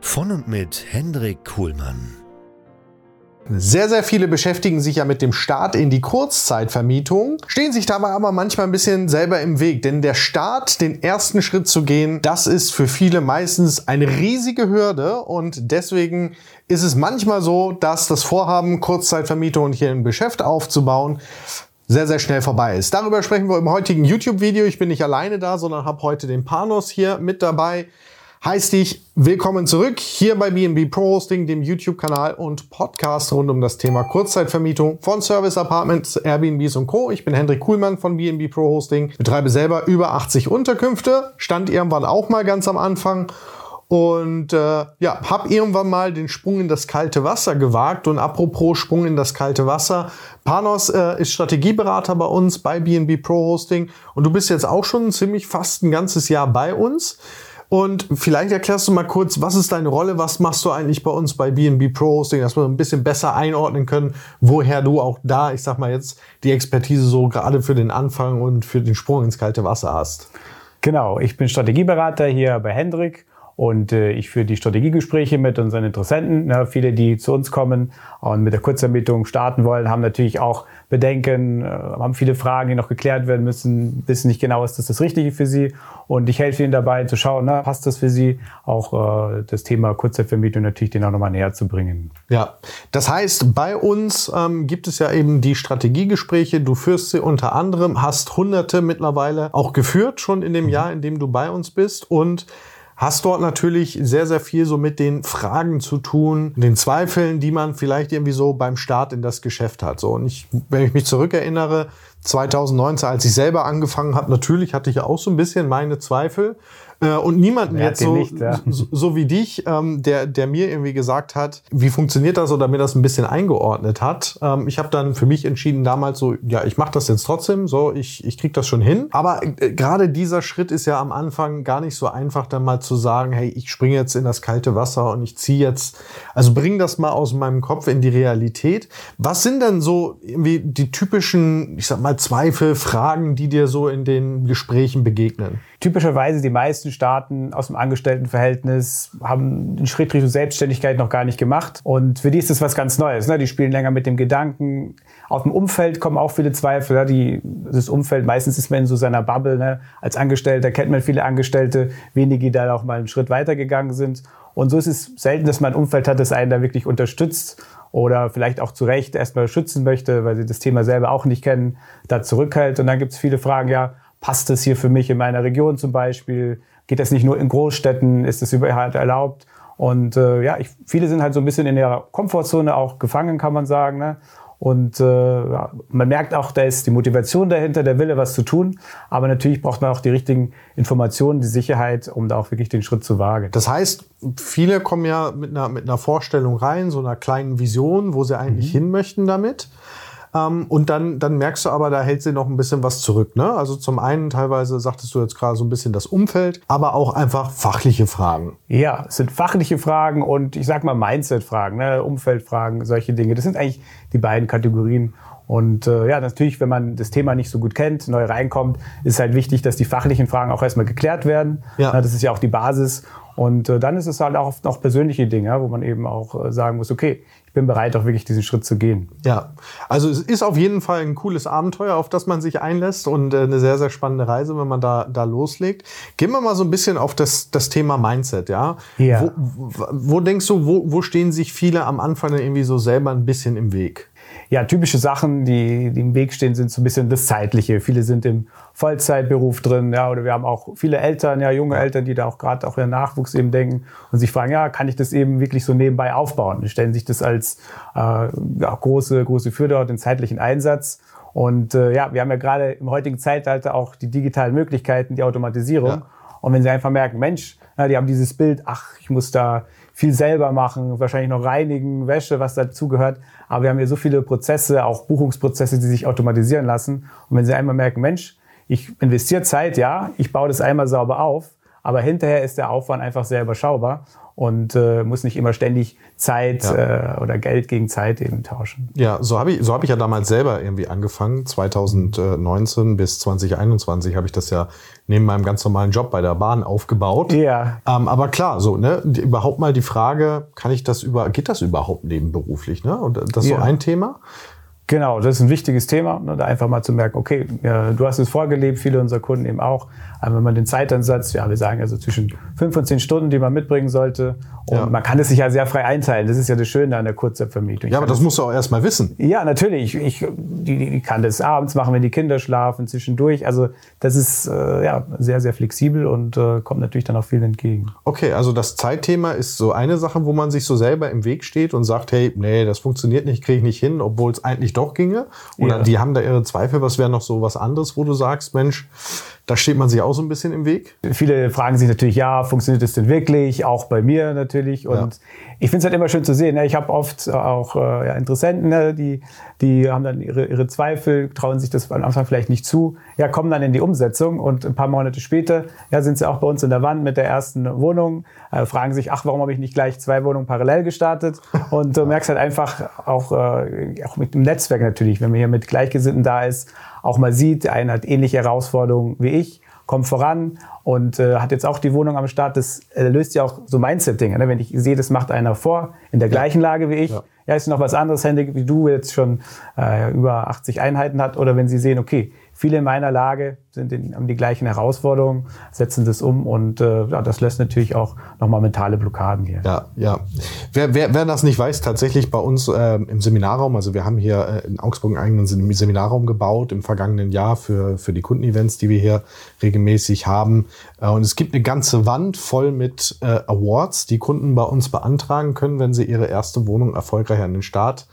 Von und mit Hendrik Kuhlmann. Sehr, sehr viele beschäftigen sich ja mit dem Start in die Kurzzeitvermietung, stehen sich dabei aber manchmal ein bisschen selber im Weg. Denn der Start, den ersten Schritt zu gehen, das ist für viele meistens eine riesige Hürde. Und deswegen ist es manchmal so, dass das Vorhaben, Kurzzeitvermietung und hier ein Geschäft aufzubauen, sehr, sehr schnell vorbei ist. Darüber sprechen wir im heutigen YouTube-Video. Ich bin nicht alleine da, sondern habe heute den Panos hier mit dabei heißt dich willkommen zurück hier bei BNB Pro Hosting, dem YouTube-Kanal und Podcast rund um das Thema Kurzzeitvermietung von Service Apartments, Airbnbs und Co. Ich bin Hendrik Kuhlmann von BNB Pro Hosting, betreibe selber über 80 Unterkünfte, stand irgendwann auch mal ganz am Anfang und äh, ja, habe irgendwann mal den Sprung in das kalte Wasser gewagt. Und apropos Sprung in das kalte Wasser, Panos äh, ist Strategieberater bei uns bei BNB Pro Hosting und du bist jetzt auch schon ziemlich fast ein ganzes Jahr bei uns. Und vielleicht erklärst du mal kurz, was ist deine Rolle, was machst du eigentlich bei uns bei BNB Pro Hosting, dass wir ein bisschen besser einordnen können, woher du auch da, ich sag mal jetzt, die Expertise so gerade für den Anfang und für den Sprung ins kalte Wasser hast. Genau, ich bin Strategieberater hier bei Hendrik und äh, ich führe die Strategiegespräche mit unseren Interessenten. Ne, viele, die zu uns kommen und mit der Kurzermietung starten wollen, haben natürlich auch Bedenken, äh, haben viele Fragen, die noch geklärt werden müssen, wissen nicht genau, ist das das Richtige für sie. Und ich helfe ihnen dabei zu schauen, na, passt das für sie, auch äh, das Thema Kurzzeitvermietung natürlich denen auch nochmal näher zu bringen. Ja, das heißt, bei uns ähm, gibt es ja eben die Strategiegespräche. Du führst sie unter anderem, hast hunderte mittlerweile auch geführt, schon in dem mhm. Jahr, in dem du bei uns bist. Und hast dort natürlich sehr, sehr viel so mit den Fragen zu tun, den Zweifeln, die man vielleicht irgendwie so beim Start in das Geschäft hat. So, und ich, wenn ich mich zurückerinnere, 2019, als ich selber angefangen habe, natürlich hatte ich auch so ein bisschen meine Zweifel. Äh, und niemanden jetzt so, nicht, ja. so, so, wie dich, ähm, der, der mir irgendwie gesagt hat, wie funktioniert das oder mir das ein bisschen eingeordnet hat. Ähm, ich habe dann für mich entschieden damals so, ja, ich mache das jetzt trotzdem, so, ich, ich krieg das schon hin. Aber äh, gerade dieser Schritt ist ja am Anfang gar nicht so einfach, dann mal zu sagen, hey, ich springe jetzt in das kalte Wasser und ich ziehe jetzt, also bring das mal aus meinem Kopf in die Realität. Was sind denn so irgendwie die typischen, ich sag mal, Zweifel, Fragen, die dir so in den Gesprächen begegnen? Typischerweise die meisten Staaten aus dem Angestelltenverhältnis haben den Schritt Richtung Selbstständigkeit noch gar nicht gemacht. Und für die ist das was ganz Neues. Ne? Die spielen länger mit dem Gedanken. Aus dem Umfeld kommen auch viele Zweifel. Ja? Die, das Umfeld, meistens ist man in so seiner Bubble. Ne? Als Angestellter kennt man viele Angestellte, wenige, die da auch mal einen Schritt weitergegangen sind. Und so ist es selten, dass man ein Umfeld hat, das einen da wirklich unterstützt oder vielleicht auch zu Recht erstmal schützen möchte, weil sie das Thema selber auch nicht kennen, da zurückhält. Und dann gibt es viele Fragen, ja, passt es hier für mich in meiner Region zum Beispiel? Geht das nicht nur in Großstädten? Ist das überall erlaubt? Und äh, ja, ich, viele sind halt so ein bisschen in der Komfortzone auch gefangen, kann man sagen. Ne? Und äh, ja, man merkt auch, da ist die Motivation dahinter, der Wille, was zu tun. Aber natürlich braucht man auch die richtigen Informationen, die Sicherheit, um da auch wirklich den Schritt zu wagen. Das heißt, viele kommen ja mit einer, mit einer Vorstellung rein, so einer kleinen Vision, wo sie eigentlich mhm. hin möchten damit. Ähm, und dann, dann merkst du aber, da hält sie noch ein bisschen was zurück. Ne? Also zum einen teilweise sagtest du jetzt gerade so ein bisschen das Umfeld, aber auch einfach fachliche Fragen. Ja, es sind fachliche Fragen und ich sag mal Mindset-Fragen, ne? Umfeldfragen, solche Dinge. Das sind eigentlich die beiden Kategorien. Und äh, ja, natürlich, wenn man das Thema nicht so gut kennt, neu reinkommt, ist halt wichtig, dass die fachlichen Fragen auch erstmal geklärt werden. Ja. Das ist ja auch die Basis. Und äh, dann ist es halt auch oft noch persönliche Dinge, wo man eben auch äh, sagen muss, okay, bin bereit, auch wirklich diesen Schritt zu gehen. Ja, also es ist auf jeden Fall ein cooles Abenteuer, auf das man sich einlässt und äh, eine sehr, sehr spannende Reise, wenn man da, da loslegt. Gehen wir mal so ein bisschen auf das, das Thema Mindset, ja? Ja. Wo, wo denkst du, wo, wo stehen sich viele am Anfang irgendwie so selber ein bisschen im Weg? Ja, typische Sachen, die, die im Weg stehen, sind so ein bisschen das Zeitliche. Viele sind im Vollzeitberuf drin, ja, oder wir haben auch viele Eltern, ja, junge Eltern, die da auch gerade auch ihren Nachwuchs eben denken und sich fragen, ja, kann ich das eben wirklich so nebenbei aufbauen? Die stellen sich das als äh, ja, große, große Fürder den zeitlichen Einsatz. Und äh, ja, wir haben ja gerade im heutigen Zeitalter auch die digitalen Möglichkeiten, die Automatisierung. Ja. Und wenn sie einfach merken, Mensch, na, die haben dieses Bild, ach, ich muss da viel selber machen, wahrscheinlich noch reinigen, Wäsche, was dazugehört. Aber wir haben hier so viele Prozesse, auch Buchungsprozesse, die sich automatisieren lassen. Und wenn Sie einmal merken, Mensch, ich investiere Zeit, ja, ich baue das einmal sauber auf, aber hinterher ist der Aufwand einfach sehr überschaubar und äh, muss nicht immer ständig Zeit ja. äh, oder Geld gegen Zeit eben tauschen. Ja, so habe ich, so hab ich ja damals selber irgendwie angefangen. 2019 bis 2021 habe ich das ja neben meinem ganz normalen Job bei der Bahn aufgebaut. Ja. Ähm, aber klar, so, ne, die, überhaupt mal die Frage, kann ich das über, geht das überhaupt nebenberuflich, ne? Und das ist ja. so ein Thema. Genau, das ist ein wichtiges Thema, ne, da einfach mal zu merken, okay, ja, du hast es vorgelebt, viele unserer Kunden eben auch. Aber wenn man den Zeitansatz, ja, wir sagen also zwischen fünf und zehn Stunden, die man mitbringen sollte. Und ja. man kann es sich ja sehr frei einteilen. Das ist ja das Schöne an der Kurzzeitvermietung. Ja, aber das musst du auch erstmal wissen. Ja, natürlich. Ich, die, die kann das abends machen, wenn die Kinder schlafen, zwischendurch. Also das ist äh, ja sehr, sehr flexibel und äh, kommt natürlich dann auch viel entgegen. Okay, also das Zeitthema ist so eine Sache, wo man sich so selber im Weg steht und sagt, hey, nee, das funktioniert nicht, kriege ich nicht hin, obwohl es eigentlich doch ginge. Oder ja. die haben da ihre Zweifel. Was wäre noch so was anderes, wo du sagst, Mensch, da steht man sich auch so ein bisschen im Weg. Viele fragen sich natürlich, ja, funktioniert das denn wirklich? Auch bei mir natürlich. Und ja. ich finde es halt immer schön zu sehen. Ne? Ich habe oft auch äh, Interessenten, ne? die, die haben dann ihre, ihre Zweifel, trauen sich das am Anfang vielleicht nicht zu, ja, kommen dann in die Umsetzung und ein paar Monate später ja, sind sie auch bei uns in der Wand mit der ersten Wohnung, äh, fragen sich, ach, warum habe ich nicht gleich zwei Wohnungen parallel gestartet? Und du merkst halt einfach auch, äh, auch mit dem Netzwerk natürlich, wenn man hier mit Gleichgesinnten da ist, auch mal sieht, der eine hat ähnliche Herausforderungen wie ich, kommt voran und äh, hat jetzt auch die Wohnung am Start. Das äh, löst ja auch so Mindset-Dinge. Ne? Wenn ich sehe, das macht einer vor, in der gleichen Lage wie ich, ja, ja ist noch was anderes, Hände, wie du jetzt schon äh, über 80 Einheiten hat. Oder wenn sie sehen, okay, viele in meiner Lage sind in, haben die gleichen Herausforderungen, setzen das um und äh, ja, das lässt natürlich auch nochmal mentale Blockaden hier. Ja, ja. Wer, wer, wer das nicht weiß, tatsächlich bei uns äh, im Seminarraum, also wir haben hier äh, in Augsburg einen eigenen Seminarraum gebaut im vergangenen Jahr für, für die Kundenevents, die wir hier regelmäßig haben. Äh, und es gibt eine ganze Wand voll mit äh, Awards, die Kunden bei uns beantragen können, wenn sie ihre erste Wohnung erfolgreich an den Start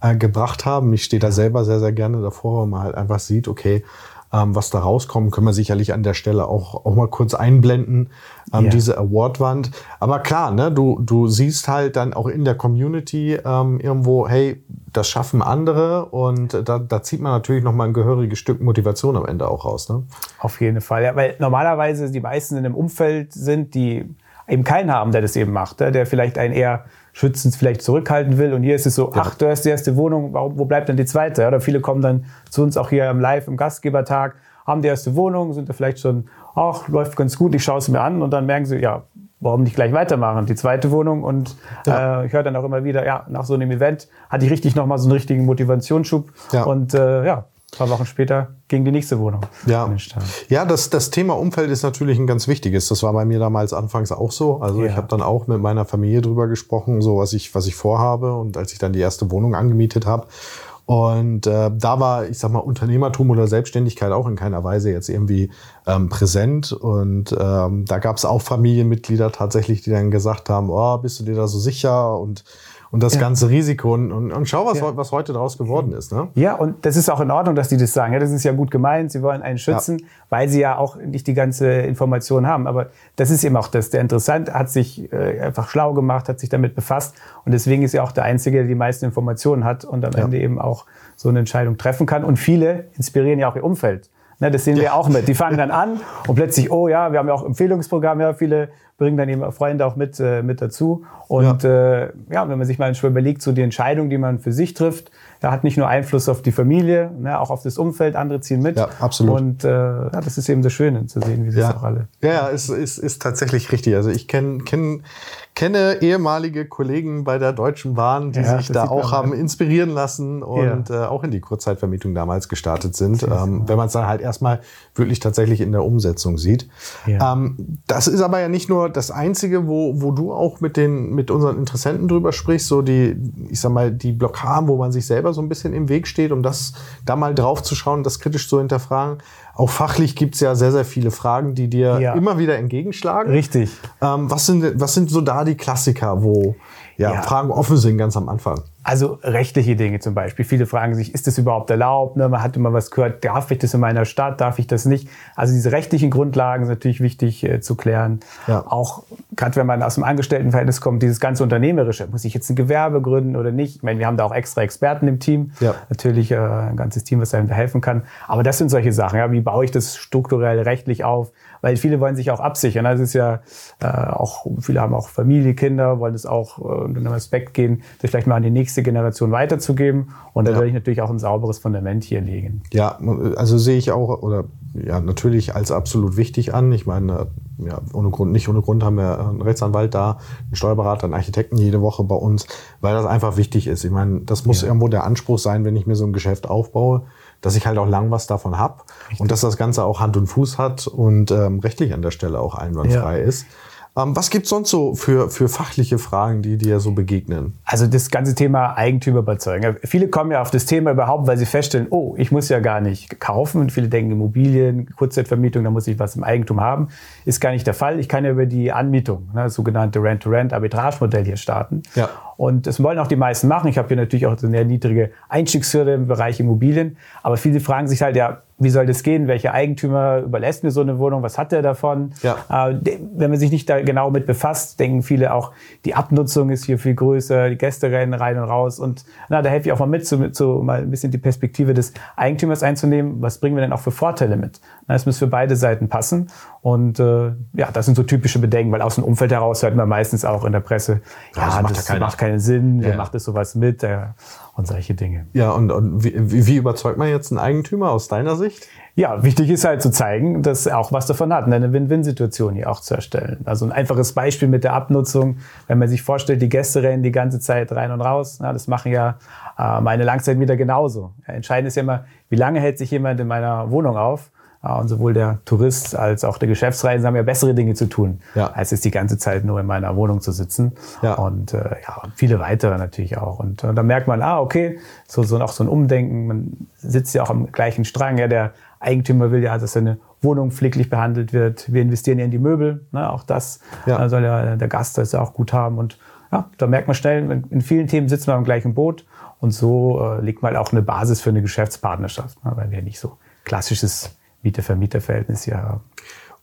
äh, gebracht haben. Ich stehe da selber sehr, sehr gerne davor, weil man halt einfach sieht, okay, ähm, was da rauskommt, können wir sicherlich an der Stelle auch, auch mal kurz einblenden, ähm, yeah. diese Awardwand. Aber klar, ne, du, du siehst halt dann auch in der Community ähm, irgendwo, hey, das schaffen andere und da, da zieht man natürlich nochmal ein gehöriges Stück Motivation am Ende auch raus. Ne? Auf jeden Fall, ja, weil normalerweise die meisten in einem Umfeld sind, die eben keinen haben, der das eben macht, der vielleicht einen eher schützend vielleicht zurückhalten will. Und hier ist es so, ach, du hast die erste Wohnung, warum, wo bleibt denn die zweite? Oder viele kommen dann zu uns auch hier im Live, im Gastgebertag, haben die erste Wohnung, sind da vielleicht schon, ach, läuft ganz gut, ich schaue es mir an und dann merken sie, ja, warum nicht gleich weitermachen? Die zweite Wohnung und ja. äh, ich höre dann auch immer wieder, ja, nach so einem Event hatte ich richtig nochmal so einen richtigen Motivationsschub ja. und äh, ja, ein paar Wochen später ging die nächste Wohnung. Ja, ja das, das Thema Umfeld ist natürlich ein ganz wichtiges. Das war bei mir damals anfangs auch so. Also ja. ich habe dann auch mit meiner Familie drüber gesprochen, so was ich, was ich vorhabe. Und als ich dann die erste Wohnung angemietet habe. Und äh, da war, ich sag mal, Unternehmertum oder Selbstständigkeit auch in keiner Weise jetzt irgendwie ähm, präsent. Und ähm, da gab es auch Familienmitglieder tatsächlich, die dann gesagt haben, oh, bist du dir da so sicher? Und und das ja. ganze Risiko und, und, und schau, was, ja. was heute daraus geworden ist. Ne? Ja, und das ist auch in Ordnung, dass die das sagen. Ja, das ist ja gut gemeint. Sie wollen einen schützen, ja. weil sie ja auch nicht die ganze Information haben. Aber das ist eben auch das. Der Interessant hat sich äh, einfach schlau gemacht, hat sich damit befasst. Und deswegen ist ja auch der Einzige, der die meisten Informationen hat und am Ende eben auch so eine Entscheidung treffen kann. Und viele inspirieren ja auch ihr Umfeld. Ne, das sehen wir auch mit. Die fangen dann an und plötzlich, oh ja, wir haben ja auch Empfehlungsprogramme, ja, viele bringen dann eben Freunde auch mit, äh, mit dazu. Und ja. Äh, ja, wenn man sich mal schon überlegt, so die Entscheidung, die man für sich trifft, da hat nicht nur Einfluss auf die Familie, ne, auch auf das Umfeld, andere ziehen mit. Ja, absolut. Und äh, ja, das ist eben das Schöne zu sehen, wie sie ja. es auch alle. Ja, ist, ist, ist tatsächlich richtig. Also ich kenne kenn, kenne ehemalige Kollegen bei der Deutschen Bahn, die ja, sich da auch haben inspirieren lassen und ja. äh, auch in die Kurzzeitvermietung damals gestartet sind. Ähm, wenn man es dann halt erstmal wirklich tatsächlich in der Umsetzung sieht. Ja. Ähm, das ist aber ja nicht nur das Einzige, wo, wo du auch mit den mit unseren Interessenten drüber sprichst, so die, ich sag mal, die Blockaden, wo man sich selber so ein bisschen im Weg steht, um das da mal drauf zu schauen, das kritisch zu hinterfragen. Auch fachlich gibt es ja sehr, sehr viele Fragen, die dir ja. immer wieder entgegenschlagen. Richtig. Ähm, was, sind, was sind so da die Klassiker, wo ja, ja. Fragen offen sind ganz am Anfang? Also rechtliche Dinge zum Beispiel. Viele fragen sich, ist das überhaupt erlaubt? Ne? Man hat immer was gehört, darf ich das in meiner Stadt, darf ich das nicht? Also diese rechtlichen Grundlagen sind natürlich wichtig äh, zu klären. Ja. Auch gerade wenn man aus dem Angestelltenverhältnis kommt, dieses ganze Unternehmerische. Muss ich jetzt ein Gewerbe gründen oder nicht? Ich meine, wir haben da auch extra Experten im Team. Ja. Natürlich äh, ein ganzes Team, was einem da helfen kann. Aber das sind solche Sachen. Ja? Wie baue ich das strukturell rechtlich auf? Weil viele wollen sich auch absichern. Das ist ja äh, auch, viele haben auch Familie, Kinder, wollen es auch äh, unter einem Aspekt gehen, das vielleicht mal an die nächste nächste Generation weiterzugeben. Und da ja. werde ich natürlich auch ein sauberes Fundament hier legen. Ja, also sehe ich auch, oder ja, natürlich als absolut wichtig an. Ich meine, ja, ohne Grund, nicht ohne Grund haben wir einen Rechtsanwalt da, einen Steuerberater, einen Architekten jede Woche bei uns, weil das einfach wichtig ist. Ich meine, das muss ja. irgendwo der Anspruch sein, wenn ich mir so ein Geschäft aufbaue, dass ich halt auch lang was davon habe und dass das Ganze auch Hand und Fuß hat und ähm, rechtlich an der Stelle auch einwandfrei ja. ist. Ähm, was gibt es sonst so für, für fachliche Fragen, die dir so begegnen? Also das ganze Thema Eigentümer überzeugen. Viele kommen ja auf das Thema überhaupt, weil sie feststellen, oh, ich muss ja gar nicht kaufen. Und viele denken Immobilien, Kurzzeitvermietung, da muss ich was im Eigentum haben. Ist gar nicht der Fall. Ich kann ja über die Anmietung, ne, das sogenannte Rent-to-Rent-Arbitrage-Modell hier starten. Ja. Und das wollen auch die meisten machen. Ich habe hier natürlich auch eine niedrige Einstiegshürde im Bereich Immobilien. Aber viele fragen sich halt, ja, wie soll das gehen? Welcher Eigentümer überlässt mir so eine Wohnung? Was hat der davon? Ja. Äh, wenn man sich nicht da genau mit befasst, denken viele auch, die Abnutzung ist hier viel größer, die Gäste rennen rein und raus. Und na, da helfe ich auch mal mit, so, so mal ein bisschen die Perspektive des Eigentümers einzunehmen. Was bringen wir denn auch für Vorteile mit? Na, es muss für beide Seiten passen. Und äh, ja, das sind so typische Bedenken, weil aus dem Umfeld heraus hört man meist auch in der Presse, ja, ja das, macht, das ja macht keinen Sinn, ja. wer macht das sowas mit? Der, und solche Dinge. Ja, und, und wie, wie überzeugt man jetzt einen Eigentümer aus deiner Sicht? Ja, wichtig ist halt zu zeigen, dass auch was davon hat, eine Win-Win-Situation hier auch zu erstellen. Also ein einfaches Beispiel mit der Abnutzung, wenn man sich vorstellt, die Gäste rennen die ganze Zeit rein und raus, na, das machen ja äh, meine Langzeitmieter genauso. Ja, entscheidend ist ja immer, wie lange hält sich jemand in meiner Wohnung auf? Und sowohl der Tourist als auch der Geschäftsreisende haben ja bessere Dinge zu tun, ja. als es die ganze Zeit nur in meiner Wohnung zu sitzen. Ja. Und äh, ja, viele weitere natürlich auch. Und äh, da merkt man, ah, okay, so, so auch so ein Umdenken. Man sitzt ja auch am gleichen Strang. Ja, der Eigentümer will ja, dass seine Wohnung pfleglich behandelt wird. Wir investieren ja in die Möbel. Ne? Auch das ja. soll ja der Gast das ja auch gut haben. Und ja, da merkt man schnell, in vielen Themen sitzen wir am gleichen Boot. Und so äh, legt man auch eine Basis für eine Geschäftspartnerschaft, ne? weil wir nicht so klassisches Mieter-Vermieter-Verhältnis hier haben.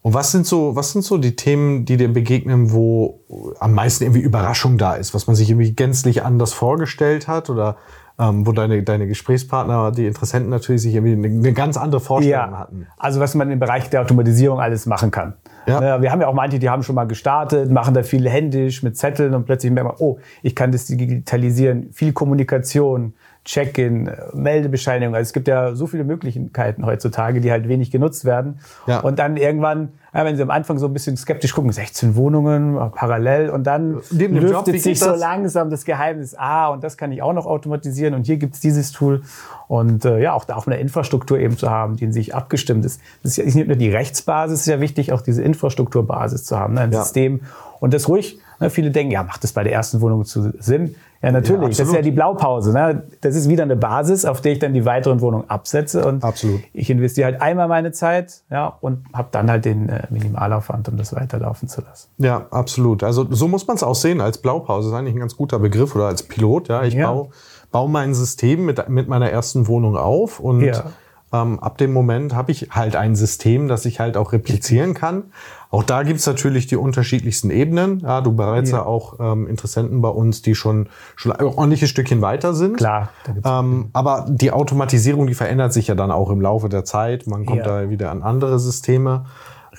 Und was sind so, was sind so die Themen, die dir begegnen, wo am meisten irgendwie Überraschung da ist, was man sich irgendwie gänzlich anders vorgestellt hat oder ähm, wo deine, deine Gesprächspartner, die Interessenten natürlich sich irgendwie eine, eine ganz andere Vorstellung ja. hatten? Also was man im Bereich der Automatisierung alles machen kann. Ja. Wir haben ja auch manche, die haben schon mal gestartet, machen da viel händisch mit Zetteln und plötzlich merkt man, oh, ich kann das digitalisieren, viel Kommunikation, Check-in, Meldebescheinigung. Also es gibt ja so viele Möglichkeiten heutzutage, die halt wenig genutzt werden. Ja. Und dann irgendwann, ja, wenn Sie am Anfang so ein bisschen skeptisch gucken, 16 Wohnungen parallel und dann Neben lüftet Job, sich so langsam das Geheimnis, ah, und das kann ich auch noch automatisieren und hier gibt's dieses Tool. Und äh, ja, auch da auch eine Infrastruktur eben zu haben, die in sich abgestimmt ist. Das ist nicht nur die Rechtsbasis, ist ja wichtig, auch diese Infrastrukturbasis zu haben, ne? ein ja. System. Und das ruhig, ne? viele denken, ja, macht das bei der ersten Wohnung zu Sinn? Ja, natürlich. Ja, das ist ja die Blaupause. Ne? Das ist wieder eine Basis, auf der ich dann die weiteren Wohnungen absetze. Und absolut. ich investiere halt einmal meine Zeit ja, und habe dann halt den äh, Minimalaufwand, um das weiterlaufen zu lassen. Ja, absolut. Also so muss man es auch sehen als Blaupause. Das ist eigentlich ein ganz guter Begriff oder als Pilot. Ja, ich ja. baue baue mein System mit, mit meiner ersten Wohnung auf und ja. ähm, ab dem Moment habe ich halt ein System, das ich halt auch replizieren kann. Auch da gibt's natürlich die unterschiedlichsten Ebenen. Ja, du bereits ja, auch ähm, Interessenten bei uns, die schon, schon ein ordentliches Stückchen weiter sind. Klar. Ähm, aber die Automatisierung, die verändert sich ja dann auch im Laufe der Zeit. Man kommt ja. da wieder an andere Systeme.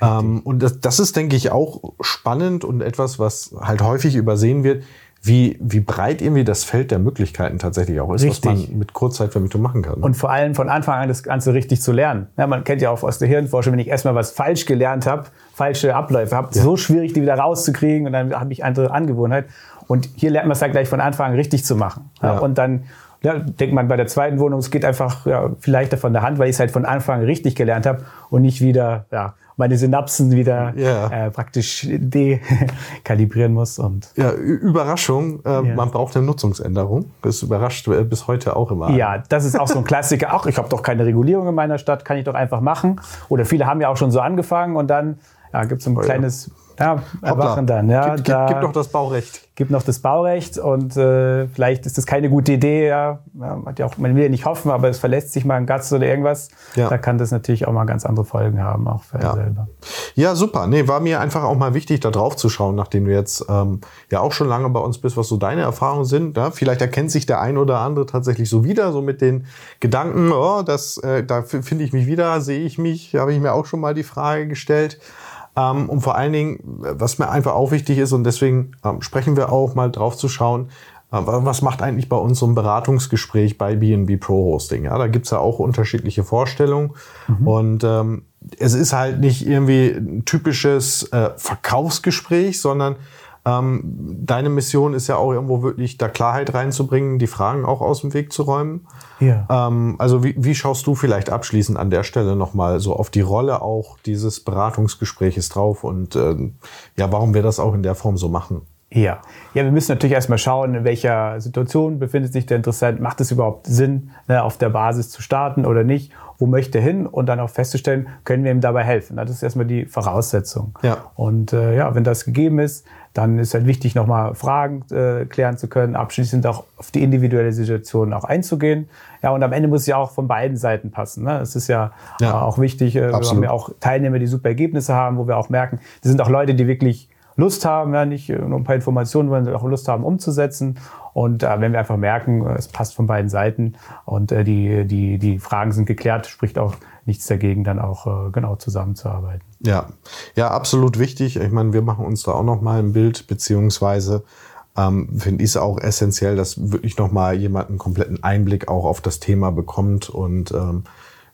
Ähm, und das, das ist, denke ich, auch spannend und etwas, was halt häufig übersehen wird, wie, wie breit irgendwie das Feld der Möglichkeiten tatsächlich auch ist, Richtig. was man mit Kurzzeitvermietung machen kann. Und vor allem von Anfang an das Ganze richtig zu lernen. Ja, man kennt ja auch aus der Hirnforschung, wenn ich erstmal was falsch gelernt habe, falsche Abläufe habe, so schwierig, die wieder rauszukriegen und dann habe ich andere Angewohnheit. Und hier lernt man es halt gleich von Anfang an richtig zu machen. Ja, Ja. Und dann ja, denkt man bei der zweiten Wohnung, es geht einfach ja, vielleicht von der Hand, weil ich es halt von Anfang an richtig gelernt habe und nicht wieder ja, meine Synapsen wieder Ja. äh, praktisch dekalibrieren muss. Und ja, Überraschung, äh, Ja. man braucht eine Nutzungsänderung. Das überrascht äh, bis heute auch immer. Ja, das ist auch so ein Klassiker. Ach, ich habe doch keine Regulierung in meiner Stadt, kann ich doch einfach machen. Oder viele haben ja auch schon so angefangen und dann ja, gibt es ein kleines ja, Erwachen dann. Ja, gib, gib, da gib doch das Baurecht. gibt noch das Baurecht und äh, vielleicht ist das keine gute Idee. Ja. Ja, hat ja auch, man will ja nicht hoffen, aber es verlässt sich mal ein Gatz oder irgendwas. Ja. Da kann das natürlich auch mal ganz andere Folgen haben, auch für Ja. selber. Ja, super. Nee, war mir einfach auch mal wichtig, da drauf zu schauen, nachdem du jetzt ähm, ja auch schon lange bei uns bist, was so deine Erfahrungen sind. Ja? Vielleicht erkennt sich der ein oder andere tatsächlich so wieder, so mit den Gedanken, oh, das, äh, da finde ich mich wieder, sehe ich mich, habe ich mir auch schon mal die Frage gestellt. Ähm, und vor allen Dingen, was mir einfach auch wichtig ist, und deswegen ähm, sprechen wir auch mal drauf zu schauen, äh, was macht eigentlich bei uns so ein Beratungsgespräch bei BNB Pro Hosting? Ja, da gibt's ja auch unterschiedliche Vorstellungen. Und ähm, es ist halt nicht irgendwie ein typisches äh, Verkaufsgespräch, sondern ähm, deine Mission ist ja auch irgendwo wirklich da Klarheit reinzubringen, die Fragen auch aus dem Weg zu räumen. Ja. Ähm, also wie, wie schaust du vielleicht abschließend an der Stelle nochmal so auf die Rolle auch dieses Beratungsgespräches drauf und ähm, ja, warum wir das auch in der Form so machen? Ja. ja, wir müssen natürlich erstmal schauen, in welcher Situation befindet sich der Interessent. Macht es überhaupt Sinn, ne, auf der Basis zu starten oder nicht? Wo möchte er hin? Und dann auch festzustellen, können wir ihm dabei helfen? Das ist erstmal die Voraussetzung. Ja. Und äh, ja, wenn das gegeben ist, dann ist halt wichtig, nochmal Fragen äh, klären zu können, abschließend auch auf die individuelle Situation auch einzugehen. Ja, und am Ende muss es ja auch von beiden Seiten passen. Ne? Es ist ja, Ja. äh, auch wichtig, äh, wir haben ja auch Teilnehmer, die super Ergebnisse haben, wo wir auch merken, das sind auch Leute, die wirklich Lust haben, ja, nicht äh, nur ein paar Informationen, sondern auch Lust haben umzusetzen. Und äh, wenn wir einfach merken, äh, es passt von beiden Seiten und äh, die, die, die Fragen sind geklärt, spricht auch nichts dagegen, dann auch äh, genau zusammenzuarbeiten. Ja, ja, absolut wichtig. Ich meine, wir machen uns da auch noch mal ein Bild, beziehungsweise ähm, finde ich es auch essentiell, dass wirklich noch mal jemand einen kompletten Einblick auch auf das Thema bekommt und ähm,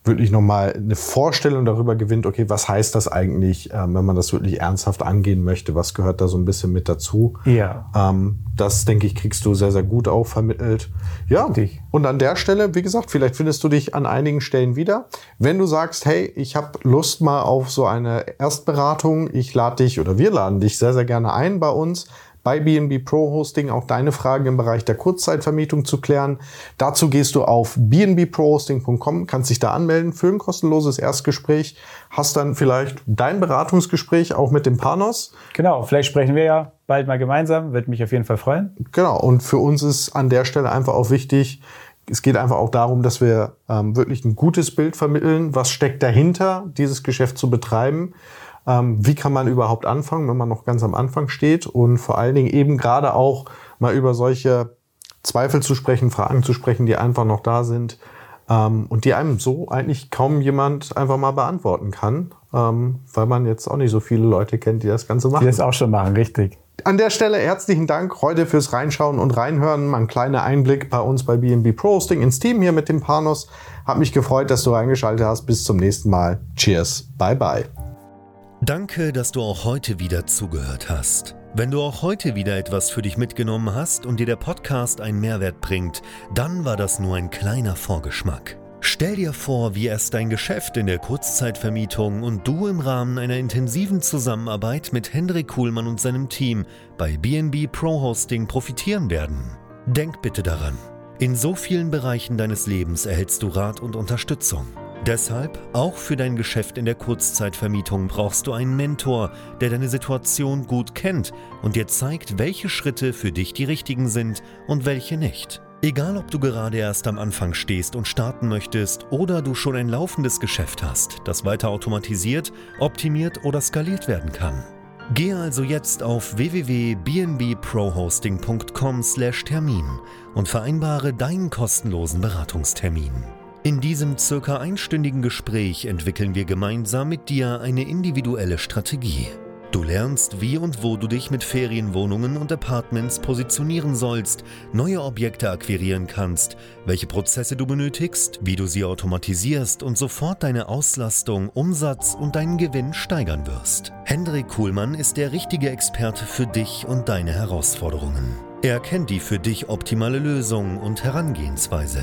wirklich noch mal eine Vorstellung darüber gewinnt, okay, was heißt das eigentlich, ähm, wenn man das wirklich ernsthaft angehen möchte, was gehört da so ein bisschen mit dazu. Ja. Ähm, das, denke ich, kriegst du sehr, sehr gut auch vermittelt. Ja, Richtig. und an der Stelle, wie gesagt, vielleicht findest du dich an einigen Stellen wieder. Wenn du sagst, hey, ich habe Lust mal auf so eine Erstberatung, ich lade dich oder wir laden dich sehr, sehr gerne ein bei uns bei BNB Pro Hosting auch deine Fragen im Bereich der Kurzzeitvermietung zu klären. Dazu gehst du auf bnbprohosting.com, kannst dich da anmelden für ein kostenloses Erstgespräch, hast dann vielleicht dein Beratungsgespräch auch mit dem Panos. Genau, vielleicht sprechen wir ja bald mal gemeinsam, würde mich auf jeden Fall freuen. Genau, und für uns ist an der Stelle einfach auch wichtig, es geht einfach auch darum, dass wir ähm, wirklich ein gutes Bild vermitteln. Was steckt dahinter, dieses Geschäft zu betreiben? Ähm, wie kann man überhaupt anfangen, wenn man noch ganz am Anfang steht? Und vor allen Dingen eben gerade auch mal über solche Zweifel zu sprechen, Fragen zu sprechen, die einfach noch da sind ähm, und die einem so eigentlich kaum jemand einfach mal beantworten kann, ähm, weil man jetzt auch nicht so viele Leute kennt, die das Ganze machen. Die das auch schon machen, richtig. An der Stelle herzlichen Dank heute fürs Reinschauen und Reinhören. Mal ein kleiner Einblick bei uns bei BNB Pro Hosting ins Team hier mit dem Panos. Hat mich gefreut, dass du reingeschaltet hast. Bis zum nächsten Mal. Cheers. Bye bye. Danke, dass du auch heute wieder zugehört hast. Wenn du auch heute wieder etwas für dich mitgenommen hast und dir der Podcast einen Mehrwert bringt, dann war das nur ein kleiner Vorgeschmack. Stell dir vor, wie erst dein Geschäft in der Kurzzeitvermietung und du im Rahmen einer intensiven Zusammenarbeit mit Hendrik Kuhlmann und seinem Team bei BNB Pro Hosting profitieren werden. Denk bitte daran. In so vielen Bereichen deines Lebens erhältst du Rat und Unterstützung. Deshalb, auch für dein Geschäft in der Kurzzeitvermietung brauchst du einen Mentor, der deine Situation gut kennt und dir zeigt, welche Schritte für dich die richtigen sind und welche nicht. Egal, ob du gerade erst am Anfang stehst und starten möchtest oder du schon ein laufendes Geschäft hast, das weiter automatisiert, optimiert oder skaliert werden kann. Gehe also jetzt auf www.bnbprohosting.com/termin und vereinbare deinen kostenlosen Beratungstermin. In diesem circa einstündigen Gespräch entwickeln wir gemeinsam mit dir eine individuelle Strategie. Du lernst, wie und wo du dich mit Ferienwohnungen und Apartments positionieren sollst, neue Objekte akquirieren kannst, welche Prozesse du benötigst, wie du sie automatisierst und sofort deine Auslastung, Umsatz und deinen Gewinn steigern wirst. Hendrik Kuhlmann ist der richtige Experte für dich und deine Herausforderungen. Er kennt die für dich optimale Lösung und Herangehensweise.